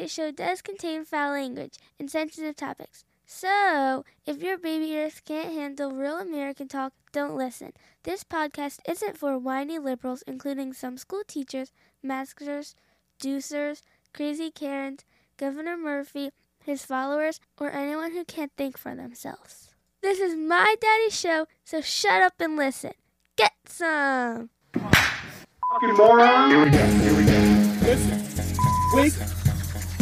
Daddy Show does contain foul language and sensitive topics. So, if your baby ears can't handle real American talk, don't listen. This podcast isn't for whiny liberals, including some school teachers, maskers, deucers, crazy Karens, Governor Murphy, his followers, or anyone who can't think for themselves. This is my daddy's show, so shut up and listen. Get some! Fucking moron. Here we go. Here we go. Listen, wake up.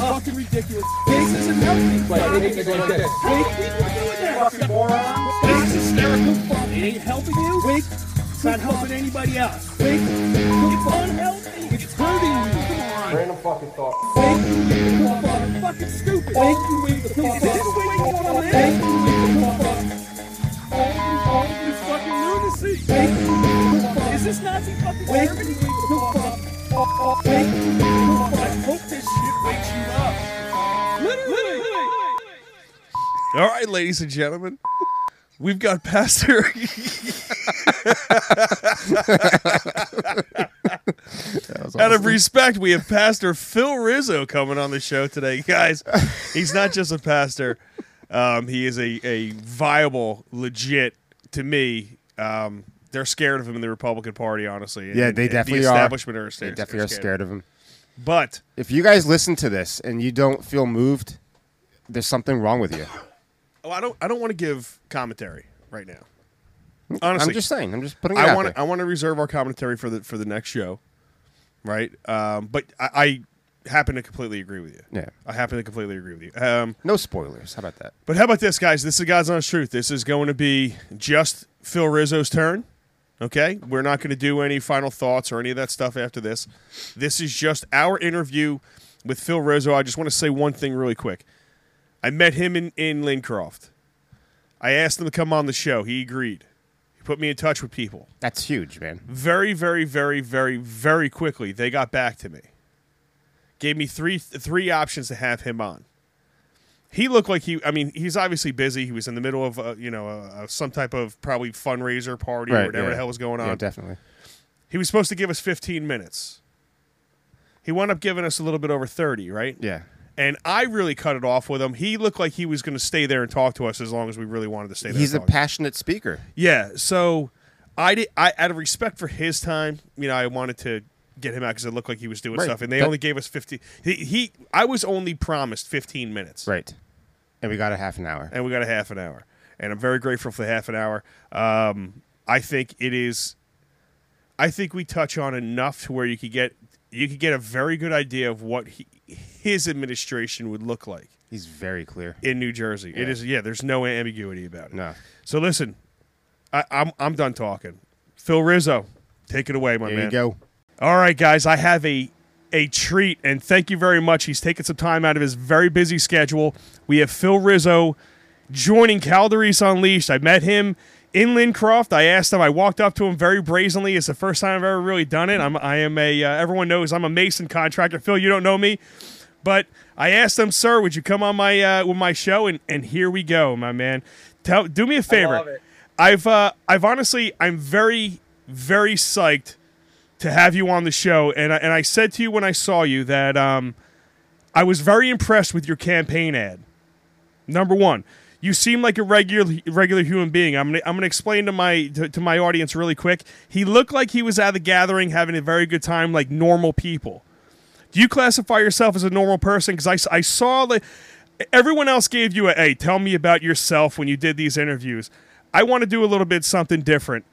Fucking ridiculous. This isn't healthy. Like, it- it- it- like this. Wake, keep doing that. Fucking moron. This is hysterical fun. It ain't helping you. Wake, it's not helping anybody else. Wake, it's unhealthy. It's hurting you. Come on. Random fucking thought. Wake, you are fucking stupid. Wake, you wake the fuck. Is this wake you want to Wake, you wake the fuck up. All, all this fucking lunacy. Wake, is this Nazi fucking Germany? Wake the fuck up. Wake, I hope this All right, ladies and gentlemen, we've got Pastor. Out of respect, we have Pastor Phil Rizzo coming on the show today, guys. He's not just a pastor; um, he is a, a viable, legit. To me, um, they're scared of him in the Republican Party. Honestly, Yeah, they and definitely the are. establishment are. They scared, definitely are scared of him. But If you guys listen to this and you don't feel moved, there's something wrong with you. Oh, I don't. I don't want to give commentary right now. Honestly, I'm just saying. I'm just putting it I want I want to reserve our commentary for the for the next show, right? Um, but I, I happen to completely agree with you. Yeah. I happen to completely agree with you. Um, No spoilers. How about that? but how about this, guys? This is God's honest truth. This is going to be just Phil Rizzo's turn. Okay, we're not going to do any final thoughts or any of that stuff after this. This is just our interview with Phil Rizzo. I just want to say one thing really quick. I met him in in Lincroft. I asked him to come on the show. He agreed. He put me in touch with people That's huge, man. very, very, very, very, very quickly, they got back to me. Gave me three three options to have him on. He looked like he. I mean, he's obviously busy. He was in the middle of a, you know uh, uh, some type of probably fundraiser party or whatever yeah. the hell was going on. Yeah, definitely. he was supposed to give us 15 minutes. He wound up giving us a little bit over 30, right? Yeah. And I really cut it off with him. He looked like he was going to stay there and talk to us as long as we really wanted to stay there. He's a passionate speaker. Yeah, so I did. I out of respect for his time, you know, I wanted to get him out because it looked like he was doing Right. stuff, and they only gave us fifty. He, he, I was only promised fifteen minutes, Right. And we got a half an hour. and we got a half an hour, and I'm very grateful for the half an hour. Um, I think it is. I think we touch on enough to where you could get you could get a very good idea of what he, his administration would look like He's very clear. in New Jersey. It Yeah. is yeah. There's no ambiguity about it. No. So listen, I, I'm I'm done talking. Phil Rizzo, take it away, my There man. you go. All right, guys, I have a a treat, and thank you very much. He's taken some time out of his very busy schedule. We have Phil Rizzo joining Calderese Unleashed. I met him in Lincroft. I asked him. I walked up to him very brazenly. It's the first time I've ever really done it. I'm I am a uh, everyone knows I'm a mason contractor. Phil, you don't know me, but I asked him, sir, would you come on my uh, with my show? And and here we go, my man. Tell do me a favor. love it. I've uh, I've honestly I'm very very psyched to have you on the show, and I, and I said to you when I saw you that um, I was very impressed with your campaign ad. Number one, you seem like a regular regular human being. I'm gonna I'm gonna explain to my to, to my audience really quick. He looked like he was at the gathering having a very good time, like normal people. Do you classify yourself as a normal person? Because I, I saw that everyone else gave you a hey, tell me about yourself when you did these interviews. I want to do a little bit something different.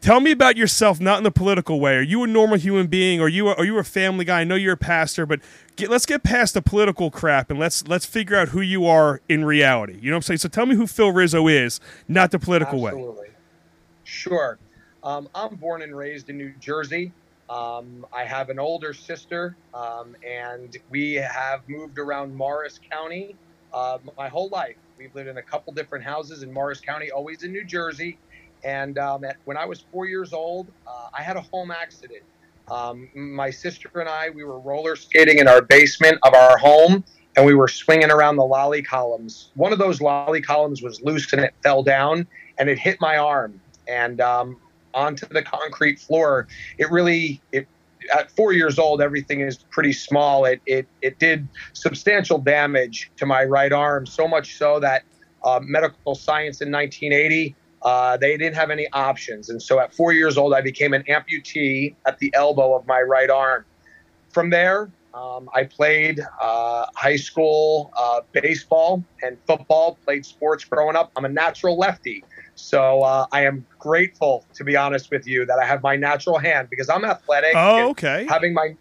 Tell me about yourself, not in the political way. Are you a normal human being? Are you a, are you a family guy? I know you're a pastor, but get, let's get past the political crap and let's let's figure out who you are in reality. You know what I'm saying? So tell me who Phil Rizzo is, not the political way. Absolutely. Sure. Um, I'm born and raised in New Jersey. Um, I have an older sister, um, and we have moved around Morris County uh, my whole life. We've lived in a couple different houses in Morris County, always in New Jersey. And um, at, when I was four years old, uh, I had a home accident. Um, my sister and I, we were roller skating in our basement of our home, and we were swinging around the lolly columns. One of those lolly columns was loose and it fell down, and it hit my arm and um, onto the concrete floor. It really, it at four years old, everything is pretty small. It it it did substantial damage to my right arm, so much so that uh, medical science in 1980 uh, they didn't have any options, and so at four years old, I became an amputee at the elbow of my right arm. From there, um, I played uh, high school uh, baseball and football. Played sports growing up. I'm a natural lefty. So uh, I am grateful, to be honest with you, that I have my natural hand because I'm athletic. Oh, okay. Having my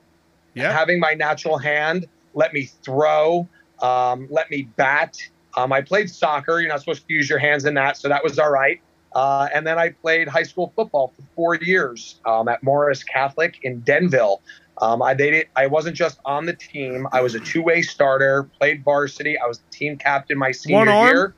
Yeah. having my natural hand let me throw, um, let me bat. Um, I played soccer. You're not supposed to use your hands in that, so that was all right. Uh, and then I played high school football for four years um, at Morris Catholic in Denville. Um, I did, I wasn't just on the team. I was a two-way starter. Played varsity. I was the team captain my senior One arm? year.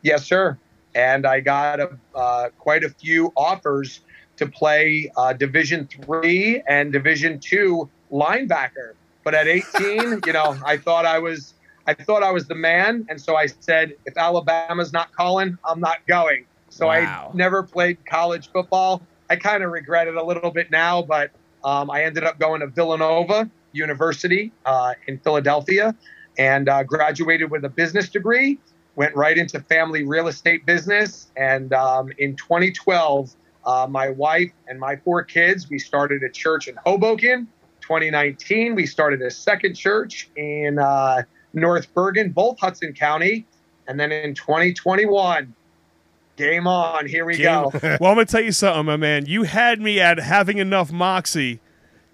Yes, sir. And I got a, uh, quite a few offers to play uh, Division three and Division two linebacker. But at 18, you know, I thought I was I thought I was the man, and so I said, if Alabama's not calling, I'm not going. So Wow. I never played college football. I kind of regret it a little bit now, but um, I ended up going to Villanova University uh, in Philadelphia and uh, graduated with a business degree. Went right into family real estate business, and um, in 2012, uh, my wife and my four kids, we started a church in Hoboken. 2019, we started a second church in uh, North Bergen, both Hudson County, and then in 2021, game on. Here we go. well, I'm gonna tell you something, my man. You had me at having enough moxie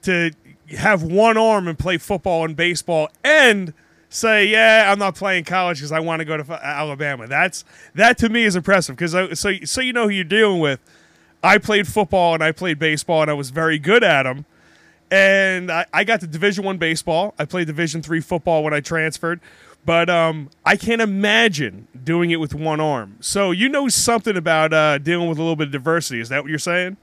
to have one arm and play football and baseball, and say, "Yeah, I'm not playing college because I want to go to F- Alabama." That's that to me is impressive because uh, so so you know who you're dealing with. I played football and I played baseball and I was very good at them. And I, I got to Division One baseball. I played Division Three football when I transferred, but um, I can't imagine doing it with one arm. So you know something about uh, dealing with a little bit of diversity. Is that what you're saying?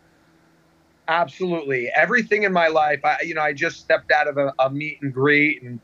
Absolutely. Everything in my life, I, you know, I just stepped out of a, a meet and greet and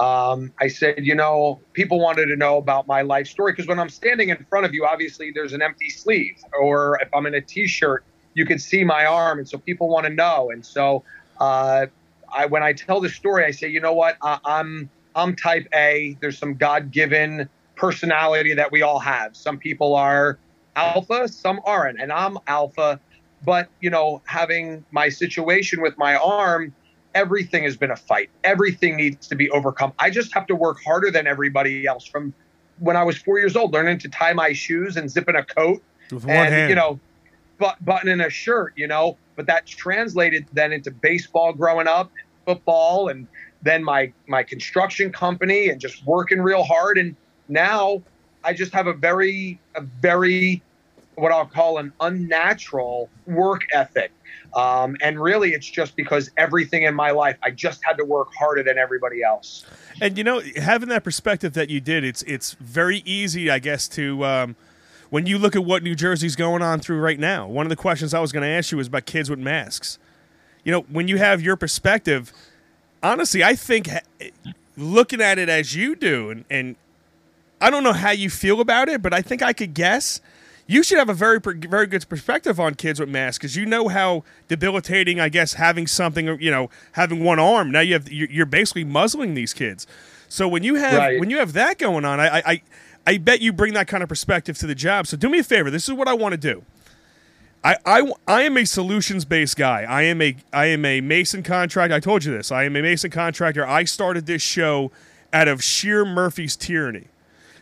um, I said, you know, people wanted to know about my life story because when I'm standing in front of you, obviously there's an empty sleeve, or if I'm in a t-shirt, you can see my arm, and so people want to know. And so, uh, I when I tell the story, I say, you know what, I, I'm I'm type A. There's some God-given personality that we all have. Some people are alpha, some aren't, and I'm alpha. But you know, having my situation with my arm everything has been a fight. Everything needs to be overcome. I just have to work harder than everybody else from when I was four years old, learning to tie my shoes and zipping a coat With one and, hand. you know, but, buttoning a shirt, you know, but that translated then into baseball growing up, football, and then my, my construction company and just working real hard. And now I just have a very, a very, what I'll call an unnatural work ethic. Um, and really, it's just because everything in my life, I just had to work harder than everybody else. And you know, having that perspective that you did, it's it's very easy, I guess, to um, when you look at what New Jersey's going on through right now. One of the questions I was going to ask you was about kids with masks. You know, when you have your perspective, honestly, I think eh, looking at it as you do, and, and I don't know how you feel about it, but I think I could guess. You should have a very very good perspective on kids with masks because you know how debilitating, I guess, having something, you know, having one arm. Now you have you're basically muzzling these kids. So when you have Right. when you have that going on, I I I bet you bring that kind of perspective to the job. So do me a favor. This is what I want to do. I, I, I am a solutions based guy. I am a I am a mason contractor. I told you this. I am a mason contractor. I started this show out of sheer Murphy's tyranny.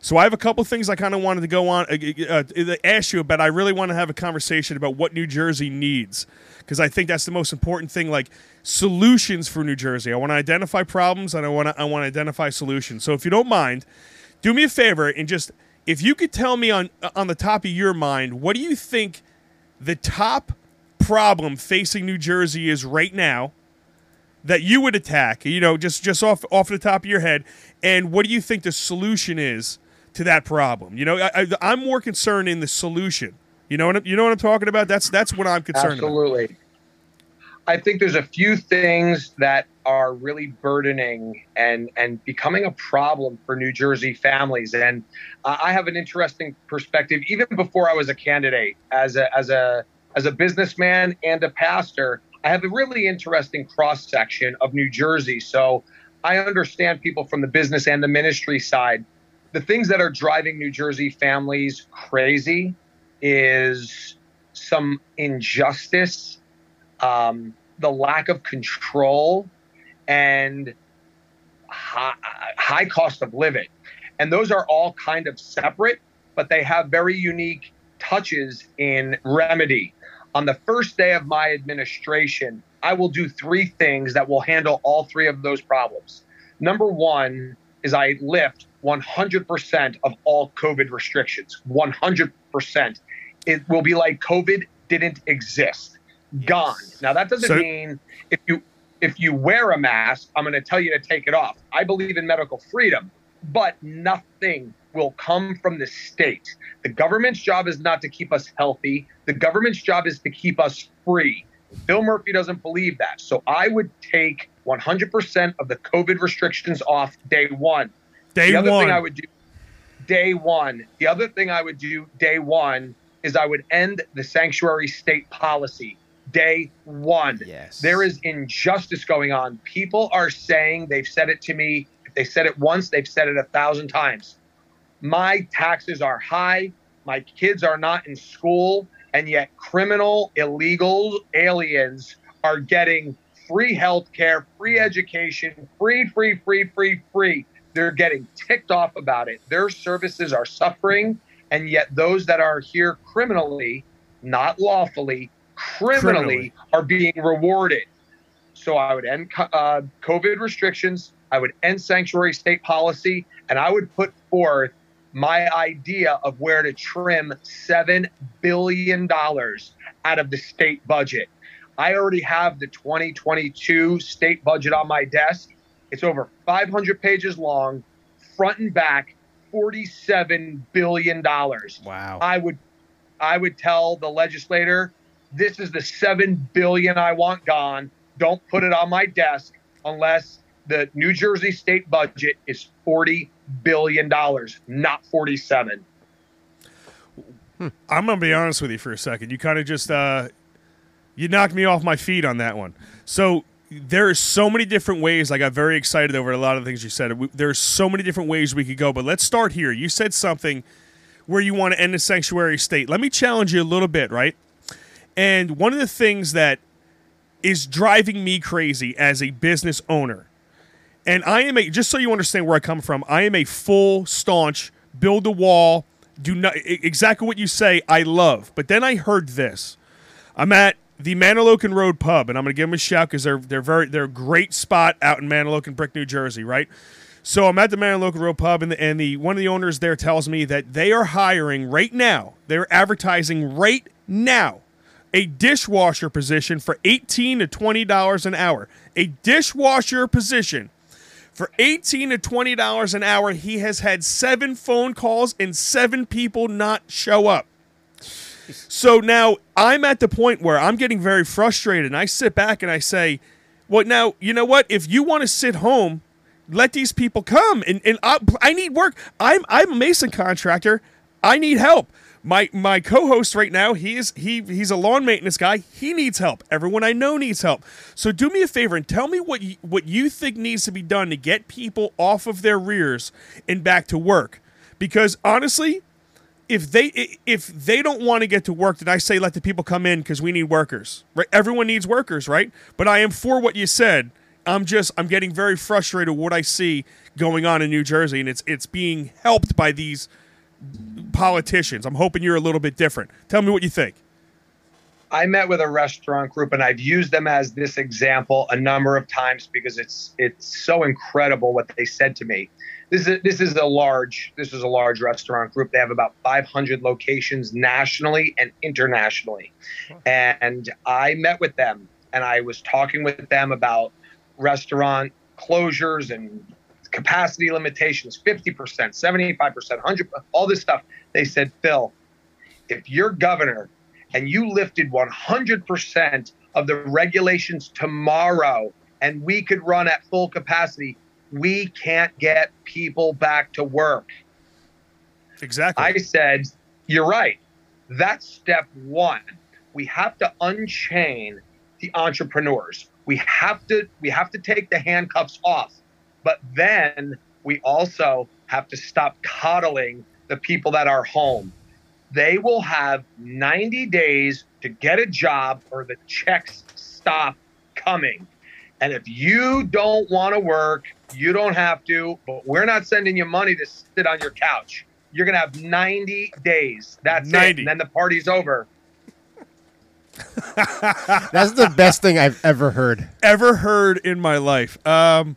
So I have a couple things I kind of wanted to go on uh, uh, uh, ask you about. I really want to have a conversation about what New Jersey needs because I think that's the most important thing. Like solutions for New Jersey. I want to identify problems and I want to I want to identify solutions. So if you don't mind, do me a favor and just if you could tell me on on the top of your mind, what do you think the top problem facing New Jersey is right now? that you would attack, you know, just just off off the top of your head, and what do you think the solution is to that problem? You know, I, I'm more concerned in the solution. You know what you know what I'm talking about? That's that's what I'm concerned about. Absolutely. I think there's a few things that are really burdening and and becoming a problem for New Jersey families. And I have an interesting perspective, even before I was a candidate, as a as a as a businessman and a pastor. I have a really interesting cross section of New Jersey. So I understand people from the business and the ministry side. The things that are driving New Jersey families crazy is some injustice, um, the lack of control, and high, high cost of living. And those are all kind of separate, but they have very unique touches in remedy. On the first day of my administration, I will do three things that will handle all three of those problems. Number one is I lift 100% of all COVID restrictions. 100%. It will be like COVID didn't exist. Gone. Now that doesn't So- mean if you if you wear a mask, I'm going to tell you to take it off. I believe in medical freedom, but nothing will come from the state. The government's job is not to keep us healthy. The government's job is to keep us free. Phil Murphy doesn't believe that. So I would take 100% of the COVID restrictions off day one. Day the other one. thing I would do day one. The other thing I would do day one is I would end the sanctuary state policy day one. Yes. There is injustice going on. People are saying they've said it to me. If they said it once, they've said it a thousand times. My taxes are high. My kids are not in school. And yet, criminal, illegal aliens are getting free health care, free mm. education, free, free, free, free, free. They're getting ticked off about it. Their services are suffering. And yet, those that are here criminally, not lawfully, criminally, Criminally. are being rewarded. So I would end uh, COVID restrictions. I would end sanctuary state policy, and I would put forth my idea of where to trim seven billion dollars out of the state budget. I already have the 2022 state budget on my desk. It's over 500 pages long, front and back, 47 billion dollars. Wow. I would I would tell the legislator, this is the seven billion I want gone. Don't put it on my desk unless the New Jersey state budget is forty billion dollars, not forty-seven. I'm gonna be honest with you for a second. You kind of just uh, you knocked me off my feet on that one. So there are so many different ways. I got very excited over a lot of the things you said. There's so many different ways we could go, but let's start here. You said something where you want to end the sanctuary state. Let me challenge you a little bit, right? And one of the things that is driving me crazy as a business owner, and I am a just so you understand where I come from, I am a full staunch build a wall, do not exactly what you say. I love, but then I heard this. I'm at the Mantoloking Road Pub, and I'm going to give them a shout because they're they're very they're a great spot out in Mantoloking Brick, New Jersey, right? So I'm at the Mantoloking Road Pub, and the, and the one of the owners there tells me that they are hiring right now. They're advertising right now a dishwasher position for eighteen to twenty dollars an hour. A dishwasher position for eighteen to twenty dollars an hour. He has had seven phone calls and seven people not show up. So now I'm at the point where I'm getting very frustrated, and I sit back and I say, "Well, now you know what? If you want to sit home, let these people come, and and I, I need work. I'm I'm a mason contractor. I need help. My my co-host right now, he is he he's a lawn maintenance guy. He needs help. Everyone I know needs help. So do me a favor and tell me what you, what you think needs to be done to get people off of their rears and back to work. Because honestly, if they if they don't want to get to work, then I say let the people come in because we need workers. Right? Everyone needs workers, right? But I am for what you said. I'm just I'm getting very frustrated with what I see going on in New Jersey, and it's it's being helped by these politicians. I'm hoping you're a little bit different. Tell me what you think. I met with a restaurant group and I've used them as this example a number of times because it's it's so incredible what they said to me. This is this is a large this is a large restaurant group. They have about 500 locations nationally and internationally. And I met with them and I was talking with them about restaurant closures and capacity limitations 50%, 75%, 100, all this stuff. They said, "Phil, if you're governor and you lifted 100% of the regulations tomorrow and we could run at full capacity, we can't get people back to work. Exactly. I said, You're right. That's step one. We have to unchain the entrepreneurs. We have to we have to take the handcuffs off. But then we also have to stop coddling the people that are home. They will have 90 days to get a job or the checks stop coming. And if you don't want to work, you don't have to, but we're not sending you money to sit on your couch. You're going to have 90 days. That's 90. it. And then the party's over. That's the best thing I've ever heard. ever heard in my life. Um,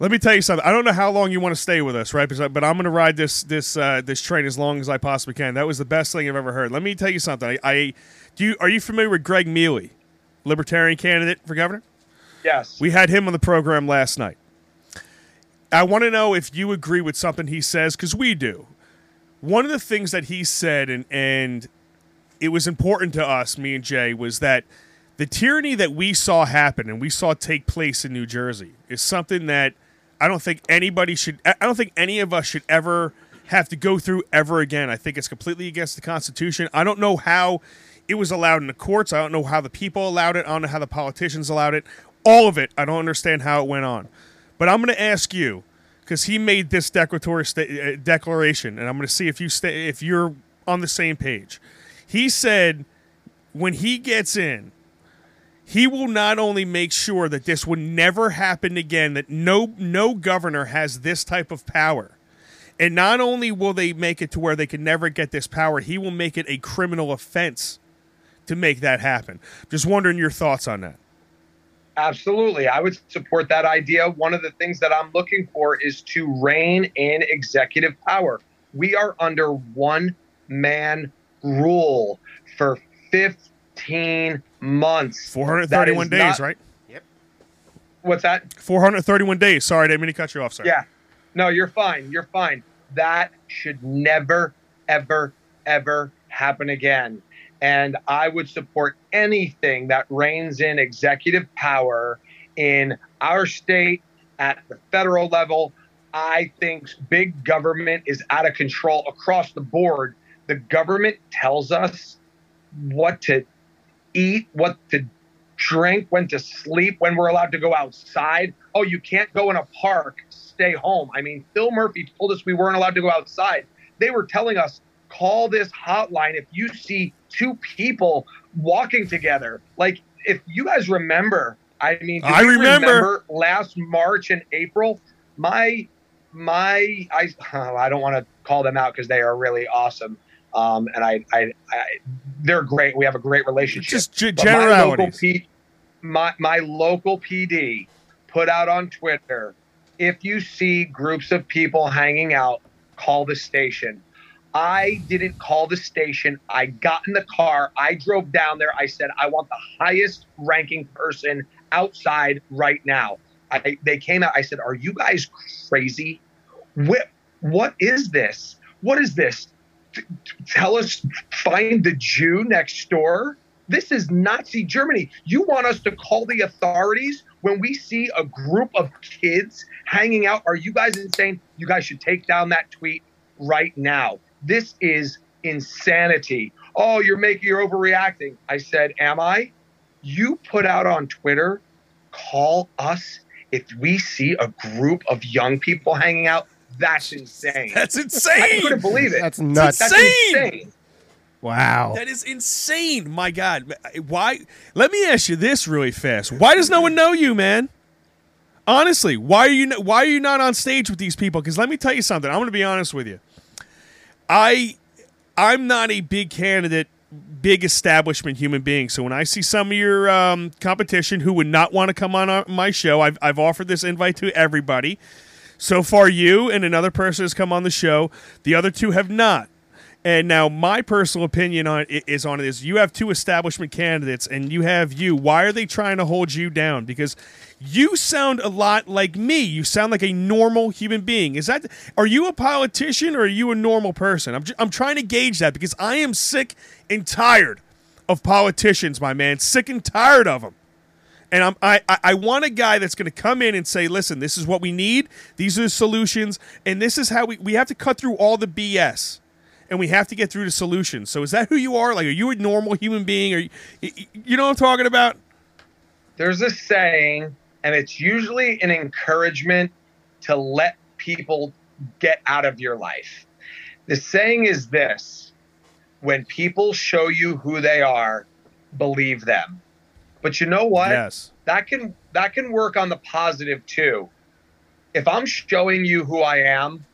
let me tell you something. I don't know how long you want to stay with us, right? But I'm going to ride this this uh, this train as long as I possibly can. That was the best thing I've ever heard. Let me tell you something. I, I do. You, are you familiar with Gregg Mele, Libertarian candidate for governor? Yes. We had him on the program last night. I want to know if you agree with something he says because we do. One of the things that he said, and and it was important to us, me and Jay, was that the tyranny that we saw happen and we saw take place in New Jersey is something that I don't think anybody should. I don't think any of us should ever have to go through ever again. I think it's completely against the Constitution. I don't know how it was allowed in the courts. I don't know how the people allowed it. I don't know how the politicians allowed it. All of it. I don't understand how it went on. But I'm going to ask you because he made this declaratory sta- uh, declaration, and I'm going to see if you stay if you're on the same page. He said when he gets in, he will not only make sure that this would never happen again, that no no governor has this type of power. And not only will they make it to where they can never get this power, he will make it a criminal offense to make that happen. Just wondering your thoughts on that. Absolutely. I would support that idea. One of the things that I'm looking for is to rein in executive power. We are under one man rule for 15 months. 431 days, not- right? Yep. What's that? 431 days. Sorry, I didn't mean to cut you off, sir. Yeah. No, you're fine. You're fine. That should never, ever, ever happen again. And I would support anything that reins in executive power in our state at the federal level. I think big government is out of control across the board. The government tells us what to eat, what to drink, when to sleep, when we're allowed to go outside. Oh, you can't go in a park, stay home. I mean, Phil Murphy told us we weren't allowed to go outside. They were telling us, call this hotline if you see two people walking together. Like, if you guys remember, I mean, I you remember. last March and April, my my I I don't want to call them out because they are really awesome. Um, and I, I, I, they're great. We have a great relationship. Just ge- But my local. P, my, my local PD put out on Twitter if you see groups of people hanging out, call the station. I didn't call the station. I got in the car. I drove down there. I said, I want the highest ranking person outside right now. I, they came out. I said, Are you guys crazy? What, what is this? What is this? Tell us, find the Jew next door. This is Nazi Germany. You want us to call the authorities when we see a group of kids hanging out? Are you guys insane? You guys should take down that tweet right now. This is insanity. Oh, you're making, you're overreacting. I said, Am I? You put out on Twitter, call us if we see a group of young people hanging out. That's insane. That's insane. I couldn't believe it. That's nuts. That's insane. insane. Wow. That is insane. My God. Why? Let me ask you this really fast. Why does no one know you, man? Honestly, why are you n- why are you not on stage with these people? Because let me tell you something. I'm going to be honest with you. I I'm not a big candidate, big establishment human being. So when I see some of your um, competition who would not want to come on our, my show, I've I've offered this invite to everybody. So far, you and another person has come on the show. The other two have not. And now, my personal opinion on is on it is you have two establishment candidates, and you have you. Why are they trying to hold you down? Because you sound a lot like me. You sound like a normal human being. Is that? Are you a politician or are you a normal person? I'm, I'm trying to gauge that because I am sick and tired of politicians, my man. Sick and tired of them. And I'm, I, I want a guy that's going to come in and say, listen, this is what we need. These are the solutions. And this is how we, we have to cut through all the BS. And we have to get through the solutions. So is that who you are? Like, are you a normal human being? Or you, you know what I'm talking about? there's a saying, and it's usually an encouragement to let people get out of your life. The saying is this when people show you who they are, believe them. But you know what? Yes. That can that can work on the positive too. If I'm showing you who I am,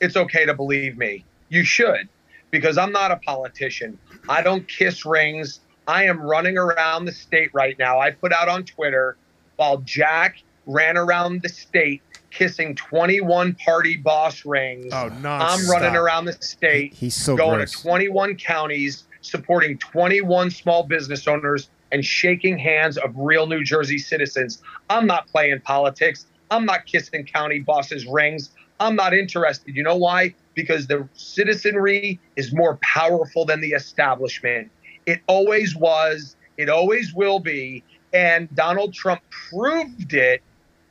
it's okay to believe me. You should because I'm not a politician. I don't kiss rings. I am running around the state right now. I put out on Twitter while Jack ran around the state kissing 21 party boss rings. Oh, no. I'm nonstop. running around the state He's so going gross. to 21 counties, supporting 21 small business owners, and shaking hands of real New Jersey citizens. I'm not playing politics. I'm not kissing county bosses' rings. I'm not interested. You know why? Because the citizenry is more powerful than the establishment. It always was, it always will be. And Donald Trump proved it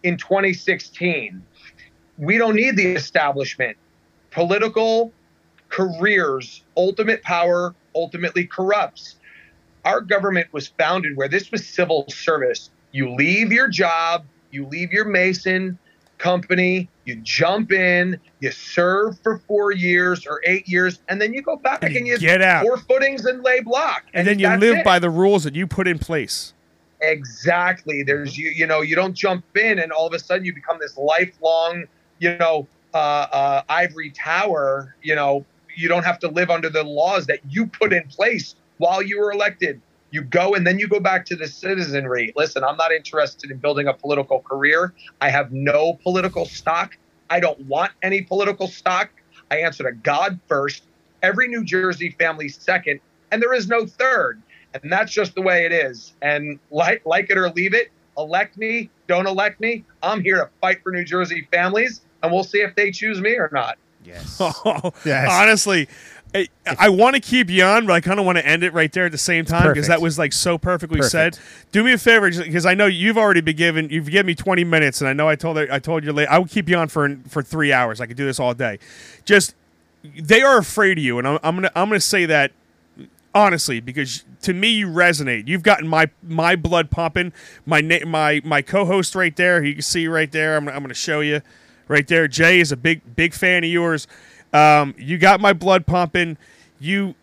in 2016. We don't need the establishment. Political careers, ultimate power ultimately corrupts. Our government was founded where this was civil service. You leave your job, you leave your Mason company, you jump in, you serve for four years or eight years, and then you go back And and, you get out. four footings and lay block. And then you live it. by the rules that you put in place. Exactly. There's you. You know, you don't jump in and all of a sudden you become this lifelong, you know, uh, uh, ivory tower. You know, you don't have to live under the laws that you put in place while you were elected. You go and then you go back to the citizenry. Listen, I'm not interested in building a political career. I have no political stock. I don't want any political stock. I answer to God first, every New Jersey family second, and there is no third. And that's just the way it is. And like like it or leave it, elect me, don't elect me. I'm here to fight for New Jersey families, and we'll see if they choose me or not. Yes. Oh, Yes. honestly, I, I want to keep you on, but I kind of want to end it right there at the same time because that was like so perfectly said. Do me a favor, because I know you've already been given. You've given me twenty minutes, and I know I told I told you late. I would keep you on for for three hours. I could do this all day. Just they are afraid of you, and I'm, I'm gonna I'm gonna say that honestly because to me you resonate. You've gotten my my blood pumping. My na- my my co-host right there. You can see right there. I'm, I'm going to show you right there. Jay is a big big fan of yours. Um, you got my blood pumping. You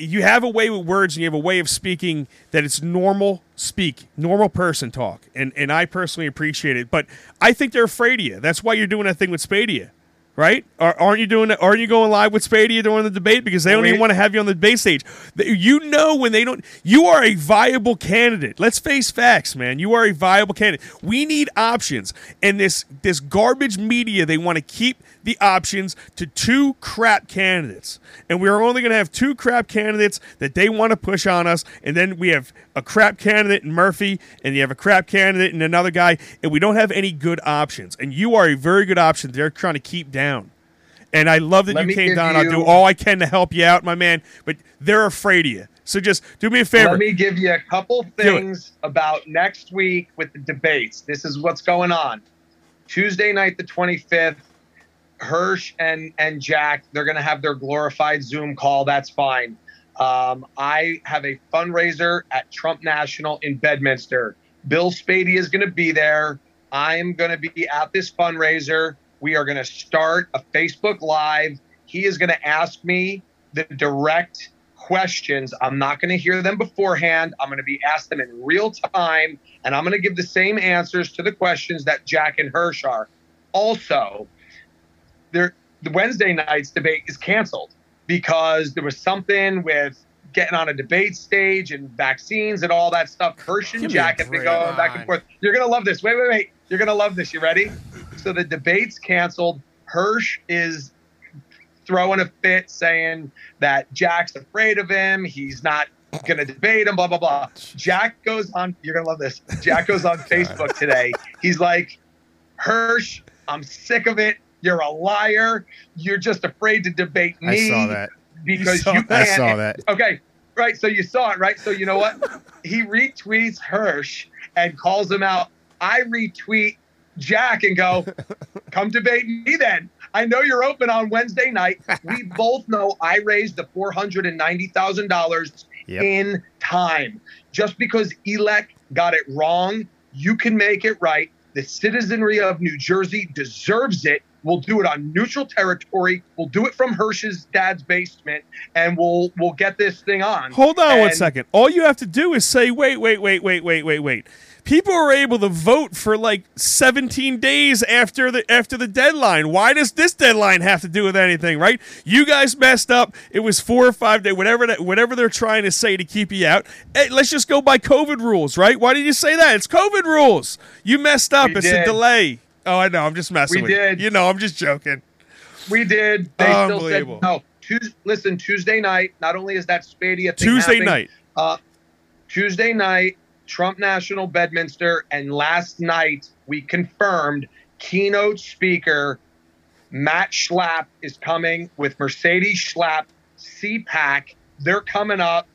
you have a way with words and you have a way of speaking that it's normal speak, normal person talk. And and I personally appreciate it. But I think they're afraid of you. That's why you're doing that thing with Spadea. Right? Aren't you doing? Aren't you going live with Spadea during the debate because they don't We- even want to have you on the debate stage? You know when they don't. You are a viable candidate. Let's face facts, man. You are a viable candidate. We need options, and this this garbage media they want to keep the options to two crap candidates, and we are only going to have two crap candidates that they want to push on us, and then we have a crap candidate in Murphy, and you have a crap candidate in another guy, and we don't have any good options. And you are a very good option. They're trying to keep down. And I love that Let you came down. I'll do all I can to help you out, my man. But they're afraid of you. So just do me a favor. Let me give you a couple things about next week with the debates. This is what's going on. Tuesday night, the 25th, Hirsh and, and Jack, they're going to have their glorified Zoom call. That's fine. Um, I have a fundraiser at Trump National in Bedminster. Bill Spadea is going to be there. I'm going to be at this fundraiser. We are going to start a Facebook Live. He is going to ask me the direct questions. I'm not going to hear them beforehand. I'm going to be asked them in real time, and I'm going to give the same answers to the questions that Jack and Hirsh are. Also, there the Wednesday night's debate is canceled because there was something with getting on a debate stage and vaccines and all that stuff. Hirsh and Give me Jack have been break. going back and forth. You're gonna love this. Wait, wait, wait. You're gonna love this. You ready? So the debate's canceled. Hirsh is throwing a fit saying that Jack's afraid of him. He's not going to debate him, blah, blah, blah. Jack goes on, you're going to love this. Jack goes on Facebook today. He's like, Hirsh, I'm sick of it. You're a liar. You're just afraid to debate I me saw that. because saw you. I saw that. Okay, right. So you saw it, right? So you know what? he retweets Hirsh and calls him out. I retweet Jack and go, come debate me then. I know you're open on Wednesday night. We both know I raised the $490,000 Yep. in time. Just because elect got it wrong. You can make it right. The citizenry of New Jersey deserves it. We'll do it on neutral territory. We'll do it from Hirsh's dad's basement, and we'll we'll get this thing on. Hold on one And- second. All you have to do is say, wait, wait, wait, wait, wait, wait, wait. People are able to vote for like 17 days after the after the deadline. Why does this deadline have to do with anything, right? You guys messed up. It was four or five days, whatever that, whatever they're trying to say to keep you out. Hey, let's just go by COVID rules, right? Why did you say that? It's COVID rules. You messed up. We it's a delay. Oh, I know. I'm just messing We with did. you. You know, I'm just joking. We did. They still said no. Tuesday, listen, Tuesday night. Not only is that Spadea Tuesday happening, night. Uh, Tuesday night, Trump National Bedminster, and last night we confirmed keynote speaker Matt Schlapp is coming with Mercedes Schlapp CPAC. They're coming up,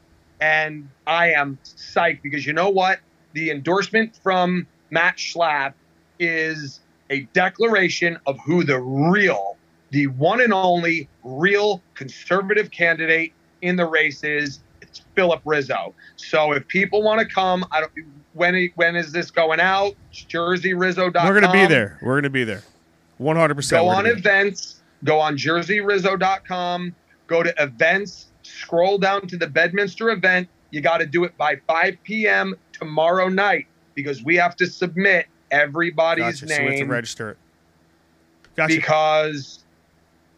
and I am psyched because you know what? The endorsement from Matt Schlapp is a declaration of who the real, the one and only real conservative candidate in the race is. It's Philip Rizzo. So if people want to come, I don't. When when is this going out? JerseyRizzo.com. We're gonna be there. We're gonna be there. 100. percent Go on events. Go on JerseyRizzo.com. Go to events. Scroll down to the Bedminster event. You got to do it by 5 p.m. tomorrow night because we have to submit everybody's Gotcha. So we have to register it. Gotcha. because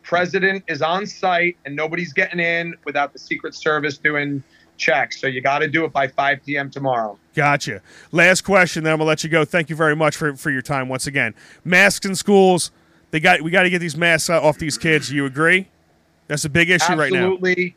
president is on site and nobody's getting in without the Secret Service doing checks. So you got to do it by 5 p.m. tomorrow. Gotcha. Last question, then I'm gonna let you go. Thank you very much for, for your time once again. Masks in schools. They got we got to get these masks off these kids. You agree? That's a big issue right now. Absolutely.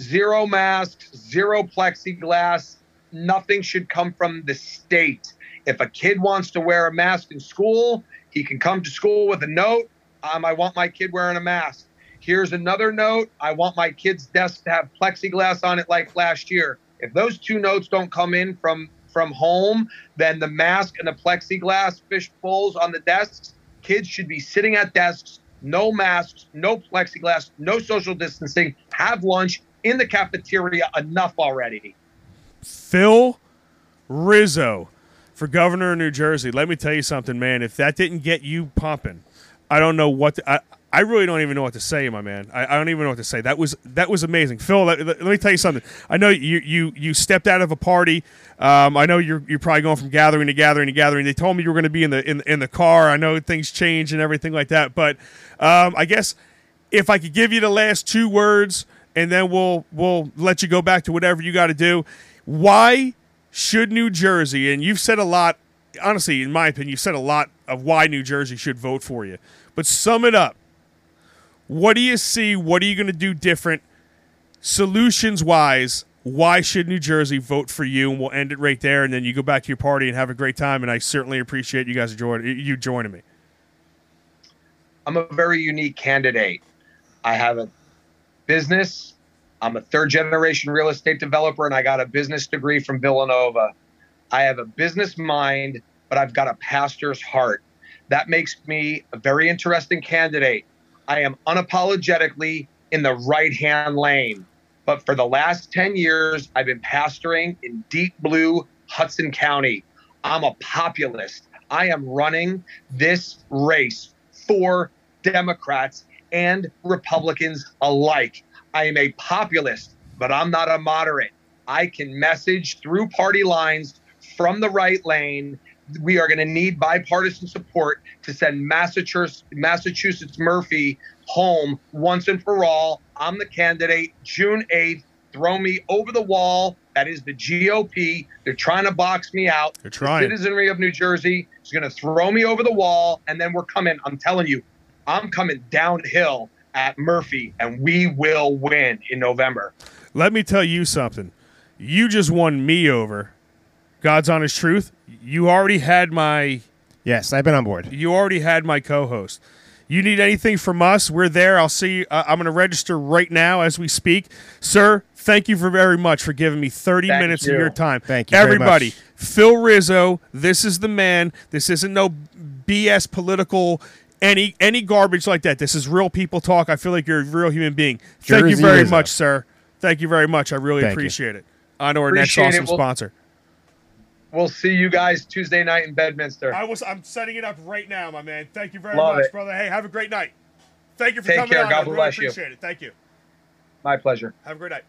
Zero masks, zero plexiglass. Nothing should come from the state. If a kid wants to wear a mask in school, he can come to school with a note. Um, I want my kid wearing a mask. Here's another note. I want my kid's desk to have plexiglass on it like last year. If those two notes don't come in from from home, then the mask and the plexiglass fish bowls on the desks, kids should be sitting at desks, no masks, no plexiglass, no social distancing, have lunch in the cafeteria. Enough already. Phil Rizzo for governor of New Jersey. Let me tell you something, man. If that didn't get you pumping, I don't know what to, I. I really don't even know what to say, my man. I, I don't even know what to say. That was that was amazing, Phil. Let, let- me tell you something. I know you you you stepped out of a party. Um, I know you're you're probably going from gathering to gathering to gathering. They told me you were going to be in the in, in the car. I know things change and everything like that, but um, I guess if I could give you the last two words, and then we'll we'll let you go back to whatever you got to do. Why should New Jersey? And you've said a lot. Honestly, in my opinion, you've said a lot of why New Jersey should vote for you. But sum it up. What do you see? What are you going to do different, solutions wise? Why should New Jersey vote for you? And we'll end it right there, and then you go back to your party and have a great time. And I certainly appreciate you guys join you joining me. I'm a very unique candidate. I have a business. I'm a third generation real estate developer and I got a business degree from Villanova. I have a business mind, but I've got a pastor's heart. That makes me a very interesting candidate. I am unapologetically in the right hand lane. But for the last 10 years, I've been pastoring in deep blue Hudson County. I'm a populist. I am running this race for Democrats and Republicans alike. I am a populist, but I'm not a moderate. I can message through party lines from the right lane. We are going to need bipartisan support to send Massachusetts, Massachusetts Murphy home once and for all. I'm the candidate. June 8th, throw me over the wall. That is the GOP. They're trying to box me out. They're The trying. citizenry of New Jersey is going to throw me over the wall, and then we're coming. I'm telling you, I'm coming downhill at Murphy, and we will win in November. Let me tell you something. You just won me over. God's honest truth. You already had my Yes, I've been on board. you already had my co-host. You need anything from us? We're there. I'll see. Uh, I'm going to register right now as we speak, sir. Thank you for very much for giving me 30 Thank minutes you. of your time. Thank you very everybody. much. Phil Rizzo. This is the man. This isn't no BS political any any garbage like that. This is real people talk. I feel like you're a real human being. Thank you very Rizzo. much, sir. Thank you very much. I really Thank you. appreciate it. On to our Appreciate it. awesome Well- sponsor. we'll see you guys Tuesday night in Bedminster. I was. I'm setting it up right now, my man. Thank you very Love much, it. brother. Hey, have a great night. Thank you for Take coming care. on. God I really bless you. appreciate it. Thank you. My pleasure. Have a great night.